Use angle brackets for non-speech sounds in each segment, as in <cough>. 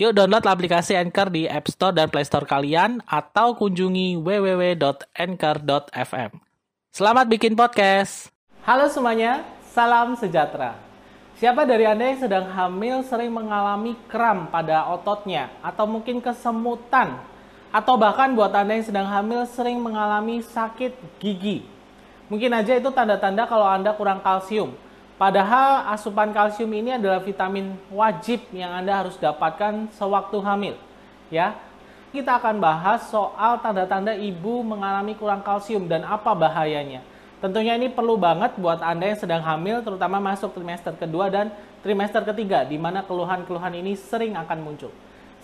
Yuk download aplikasi Anchor di App Store dan Play Store kalian atau kunjungi www.anchor.fm. Selamat bikin podcast. Halo semuanya, salam sejahtera. Siapa dari Anda yang sedang hamil sering mengalami kram pada ototnya atau mungkin kesemutan atau bahkan buat Anda yang sedang hamil sering mengalami sakit gigi. Mungkin aja itu tanda-tanda kalau Anda kurang kalsium Padahal asupan kalsium ini adalah vitamin wajib yang Anda harus dapatkan sewaktu hamil. Ya, kita akan bahas soal tanda-tanda ibu mengalami kurang kalsium dan apa bahayanya. Tentunya ini perlu banget buat Anda yang sedang hamil, terutama masuk trimester kedua dan trimester ketiga, di mana keluhan-keluhan ini sering akan muncul.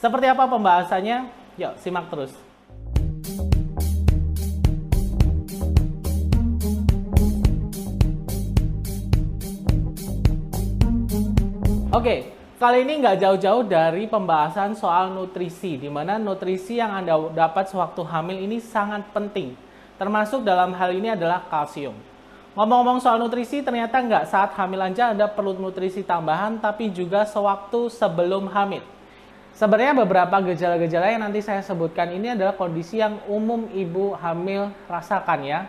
Seperti apa pembahasannya? Yuk, simak terus. Oke, kali ini nggak jauh-jauh dari pembahasan soal nutrisi, di mana nutrisi yang Anda dapat sewaktu hamil ini sangat penting. Termasuk dalam hal ini adalah kalsium. Ngomong-ngomong soal nutrisi, ternyata nggak saat hamil aja Anda perlu nutrisi tambahan, tapi juga sewaktu sebelum hamil. Sebenarnya beberapa gejala-gejala yang nanti saya sebutkan ini adalah kondisi yang umum ibu hamil rasakan ya.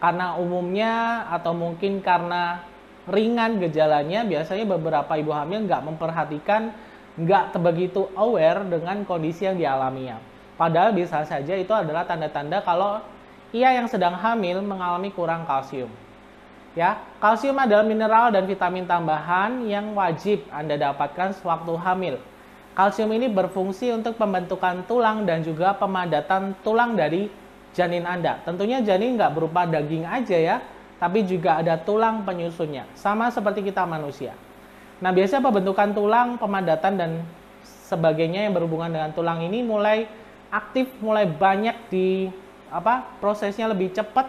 Karena umumnya atau mungkin karena ringan gejalanya, biasanya beberapa ibu hamil nggak memperhatikan, nggak begitu aware dengan kondisi yang dialaminya. Padahal bisa saja itu adalah tanda-tanda kalau ia yang sedang hamil mengalami kurang kalsium. Ya, kalsium adalah mineral dan vitamin tambahan yang wajib Anda dapatkan sewaktu hamil. Kalsium ini berfungsi untuk pembentukan tulang dan juga pemadatan tulang dari janin Anda. Tentunya janin nggak berupa daging aja ya, tapi juga ada tulang penyusunnya, sama seperti kita manusia. Nah, biasanya pembentukan tulang, pemadatan dan sebagainya yang berhubungan dengan tulang ini mulai aktif, mulai banyak di apa prosesnya lebih cepat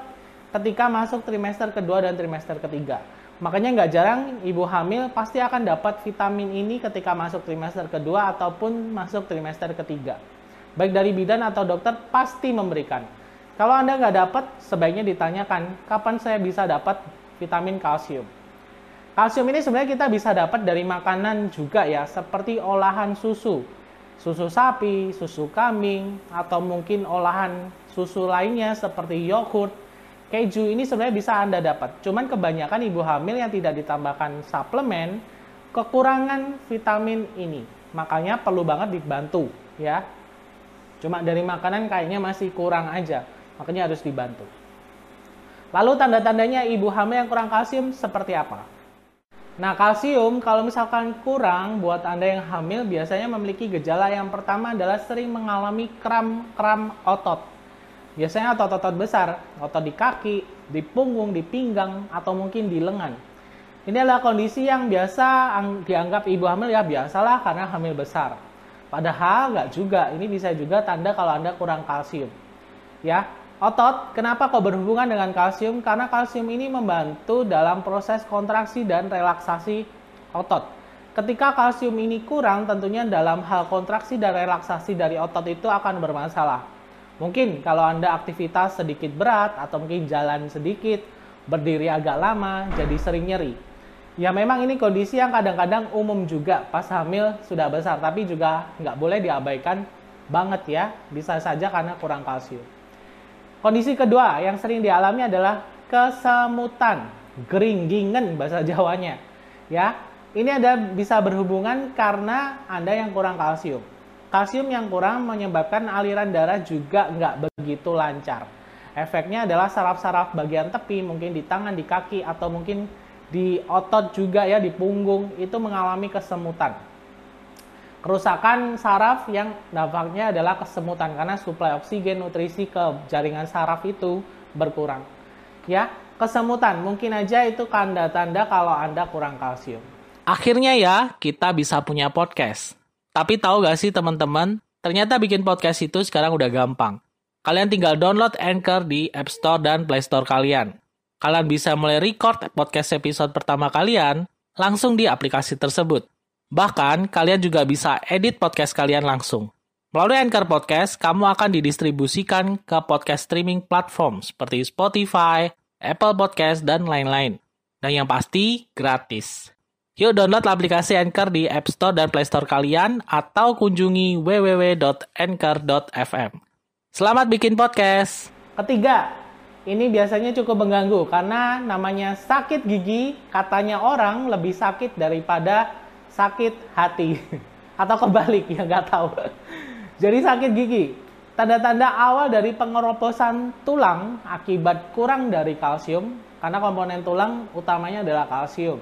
ketika masuk trimester kedua dan trimester ketiga. Makanya nggak jarang ibu hamil pasti akan dapat vitamin ini ketika masuk trimester kedua ataupun masuk trimester ketiga. Baik dari bidan atau dokter pasti memberikan. Kalau Anda nggak dapat, sebaiknya ditanyakan, kapan saya bisa dapat vitamin kalsium? Kalsium ini sebenarnya kita bisa dapat dari makanan juga ya, seperti olahan susu. Susu sapi, susu kambing, atau mungkin olahan susu lainnya seperti yogurt, keju ini sebenarnya bisa Anda dapat. Cuman kebanyakan ibu hamil yang tidak ditambahkan suplemen, kekurangan vitamin ini. Makanya perlu banget dibantu ya. Cuma dari makanan kayaknya masih kurang aja makanya harus dibantu. Lalu tanda-tandanya ibu hamil yang kurang kalsium seperti apa? Nah, kalsium kalau misalkan kurang buat Anda yang hamil biasanya memiliki gejala yang pertama adalah sering mengalami kram-kram otot. Biasanya otot-otot besar, otot di kaki, di punggung, di pinggang, atau mungkin di lengan. Ini adalah kondisi yang biasa dianggap ibu hamil ya biasalah karena hamil besar. Padahal nggak juga, ini bisa juga tanda kalau Anda kurang kalsium. Ya, Otot, kenapa kok berhubungan dengan kalsium? Karena kalsium ini membantu dalam proses kontraksi dan relaksasi otot. Ketika kalsium ini kurang, tentunya dalam hal kontraksi dan relaksasi dari otot itu akan bermasalah. Mungkin kalau Anda aktivitas sedikit berat atau mungkin jalan sedikit, berdiri agak lama, jadi sering nyeri. Ya memang ini kondisi yang kadang-kadang umum juga pas hamil sudah besar, tapi juga nggak boleh diabaikan banget ya, bisa saja karena kurang kalsium. Kondisi kedua yang sering dialami adalah kesemutan, geringgingan bahasa Jawanya. Ya, ini ada bisa berhubungan karena Anda yang kurang kalsium. Kalsium yang kurang menyebabkan aliran darah juga nggak begitu lancar. Efeknya adalah saraf-saraf bagian tepi, mungkin di tangan, di kaki, atau mungkin di otot juga ya, di punggung, itu mengalami kesemutan kerusakan saraf yang dampaknya adalah kesemutan karena suplai oksigen nutrisi ke jaringan saraf itu berkurang. Ya, kesemutan mungkin aja itu tanda-tanda kalau Anda kurang kalsium. Akhirnya ya, kita bisa punya podcast. Tapi tahu gak sih teman-teman, ternyata bikin podcast itu sekarang udah gampang. Kalian tinggal download Anchor di App Store dan Play Store kalian. Kalian bisa mulai record podcast episode pertama kalian langsung di aplikasi tersebut. Bahkan, kalian juga bisa edit podcast kalian langsung. Melalui Anchor Podcast, kamu akan didistribusikan ke podcast streaming platform seperti Spotify, Apple Podcast, dan lain-lain. Dan yang pasti, gratis. Yuk download aplikasi Anchor di App Store dan Play Store kalian atau kunjungi www.anchor.fm. Selamat bikin podcast. Ketiga, ini biasanya cukup mengganggu karena namanya sakit gigi, katanya orang lebih sakit daripada sakit hati. Atau kebalik, ya nggak tahu. Jadi sakit gigi, tanda-tanda awal dari pengeroposan tulang akibat kurang dari kalsium, karena komponen tulang utamanya adalah kalsium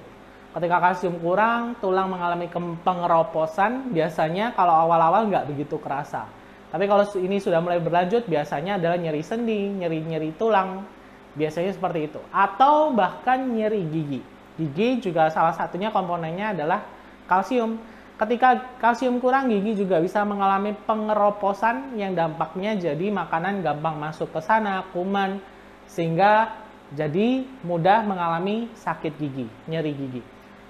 Ketika kalsium kurang, tulang mengalami pengeroposan, biasanya kalau awal-awal nggak begitu kerasa. Tapi kalau ini sudah mulai berlanjut, biasanya adalah nyeri sendi, nyeri-nyeri tulang, biasanya seperti itu. Atau bahkan nyeri gigi. Gigi juga salah satunya komponennya adalah kalsium. Ketika kalsium kurang, gigi juga bisa mengalami pengeroposan yang dampaknya jadi makanan gampang masuk ke sana, kuman, sehingga jadi mudah mengalami sakit gigi, nyeri gigi.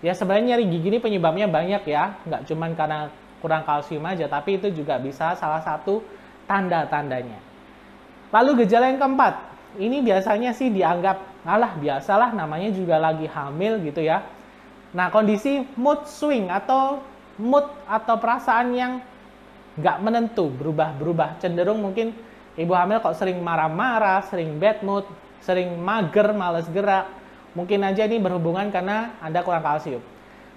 Ya sebenarnya nyeri gigi ini penyebabnya banyak ya, nggak cuma karena kurang kalsium aja, tapi itu juga bisa salah satu tanda-tandanya. Lalu gejala yang keempat, ini biasanya sih dianggap, alah biasalah namanya juga lagi hamil gitu ya. Nah kondisi mood swing atau mood atau perasaan yang nggak menentu, berubah-berubah, cenderung mungkin ibu hamil kok sering marah-marah, sering bad mood, sering mager, males gerak, Mungkin aja ini berhubungan karena Anda kurang kalsium.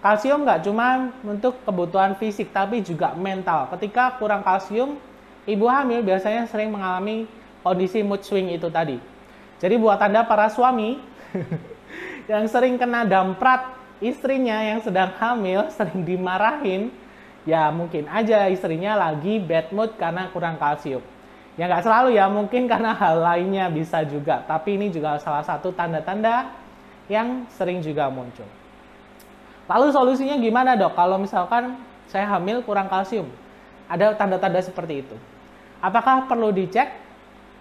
Kalsium nggak cuma untuk kebutuhan fisik, tapi juga mental. Ketika kurang kalsium, ibu hamil biasanya sering mengalami kondisi mood swing itu tadi. Jadi buat Anda para suami <laughs> yang sering kena damprat istrinya yang sedang hamil, <laughs> sering dimarahin, ya mungkin aja istrinya lagi bad mood karena kurang kalsium. Ya nggak selalu ya, mungkin karena hal lainnya bisa juga. Tapi ini juga salah satu tanda-tanda yang sering juga muncul. Lalu solusinya gimana dok? Kalau misalkan saya hamil kurang kalsium, ada tanda-tanda seperti itu. Apakah perlu dicek?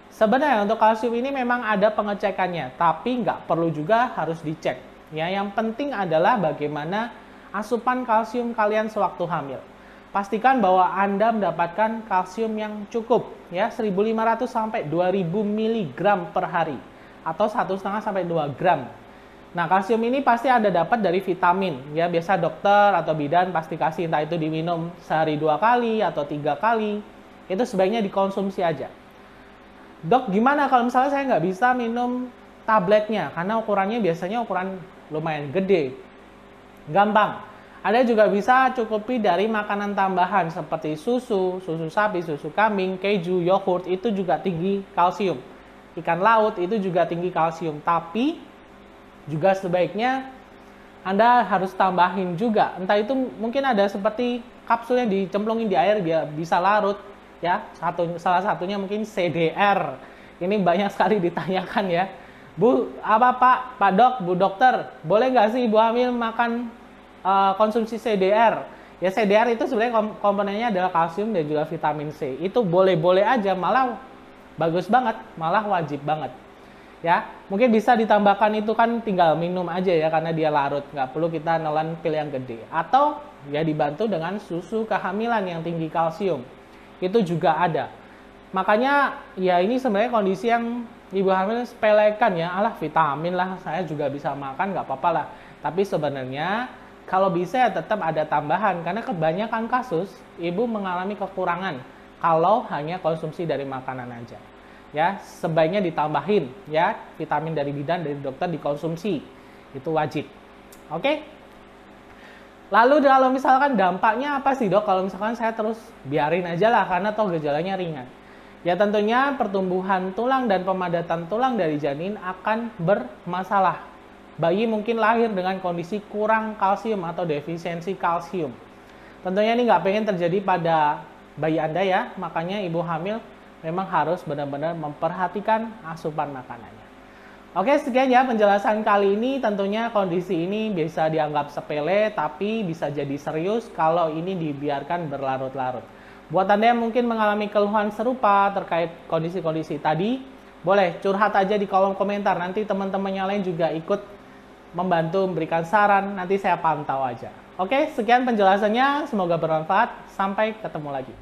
Sebenarnya untuk kalsium ini memang ada pengecekannya, tapi nggak perlu juga harus dicek. Ya, yang penting adalah bagaimana asupan kalsium kalian sewaktu hamil. Pastikan bahwa Anda mendapatkan kalsium yang cukup, ya 1.500 sampai 2.000 mg per hari atau 1,5 sampai 2 gram Nah, kalsium ini pasti ada dapat dari vitamin. Ya, biasa dokter atau bidan pasti kasih entah itu diminum sehari dua kali atau tiga kali. Itu sebaiknya dikonsumsi aja. Dok, gimana kalau misalnya saya nggak bisa minum tabletnya? Karena ukurannya biasanya ukuran lumayan gede. Gampang. Ada juga bisa cukupi dari makanan tambahan seperti susu, susu sapi, susu kambing, keju, yogurt itu juga tinggi kalsium. Ikan laut itu juga tinggi kalsium, tapi juga sebaiknya Anda harus tambahin juga. Entah itu mungkin ada seperti kapsul yang dicemplungin di air dia bisa larut ya. Satu salah satunya mungkin CDR. Ini banyak sekali ditanyakan ya. Bu, apa Pak, Pak Dok, Bu Dokter, boleh nggak sih Ibu hamil makan uh, konsumsi CDR? Ya CDR itu sebenarnya komponennya adalah kalsium dan juga vitamin C. Itu boleh-boleh aja, malah bagus banget, malah wajib banget. Ya mungkin bisa ditambahkan itu kan tinggal minum aja ya karena dia larut. Nggak perlu kita nelan pil yang gede. Atau ya dibantu dengan susu kehamilan yang tinggi kalsium. Itu juga ada. Makanya ya ini sebenarnya kondisi yang ibu hamil sepelekan ya. Alah vitamin lah saya juga bisa makan nggak apa-apa lah. Tapi sebenarnya kalau bisa ya tetap ada tambahan. Karena kebanyakan kasus ibu mengalami kekurangan. Kalau hanya konsumsi dari makanan aja. Ya sebaiknya ditambahin ya. Vitamin dari bidan dari dokter dikonsumsi. Itu wajib. Oke? Lalu kalau misalkan dampaknya apa sih dok? Kalau misalkan saya terus biarin aja lah karena toh gejalanya ringan ya tentunya pertumbuhan tulang dan pemadatan tulang dari janin akan bermasalah bayi mungkin lahir dengan kondisi kurang kalsium atau defisiensi kalsium tentunya ini nggak pengen terjadi pada bayi anda ya makanya ibu hamil memang harus benar-benar memperhatikan asupan makanannya. Oke, sekian ya penjelasan kali ini. Tentunya kondisi ini bisa dianggap sepele, tapi bisa jadi serius kalau ini dibiarkan berlarut-larut. Buat Anda yang mungkin mengalami keluhan serupa terkait kondisi-kondisi tadi, boleh curhat aja di kolom komentar. Nanti teman-temannya lain juga ikut membantu memberikan saran. Nanti saya pantau aja. Oke, sekian penjelasannya. Semoga bermanfaat. Sampai ketemu lagi.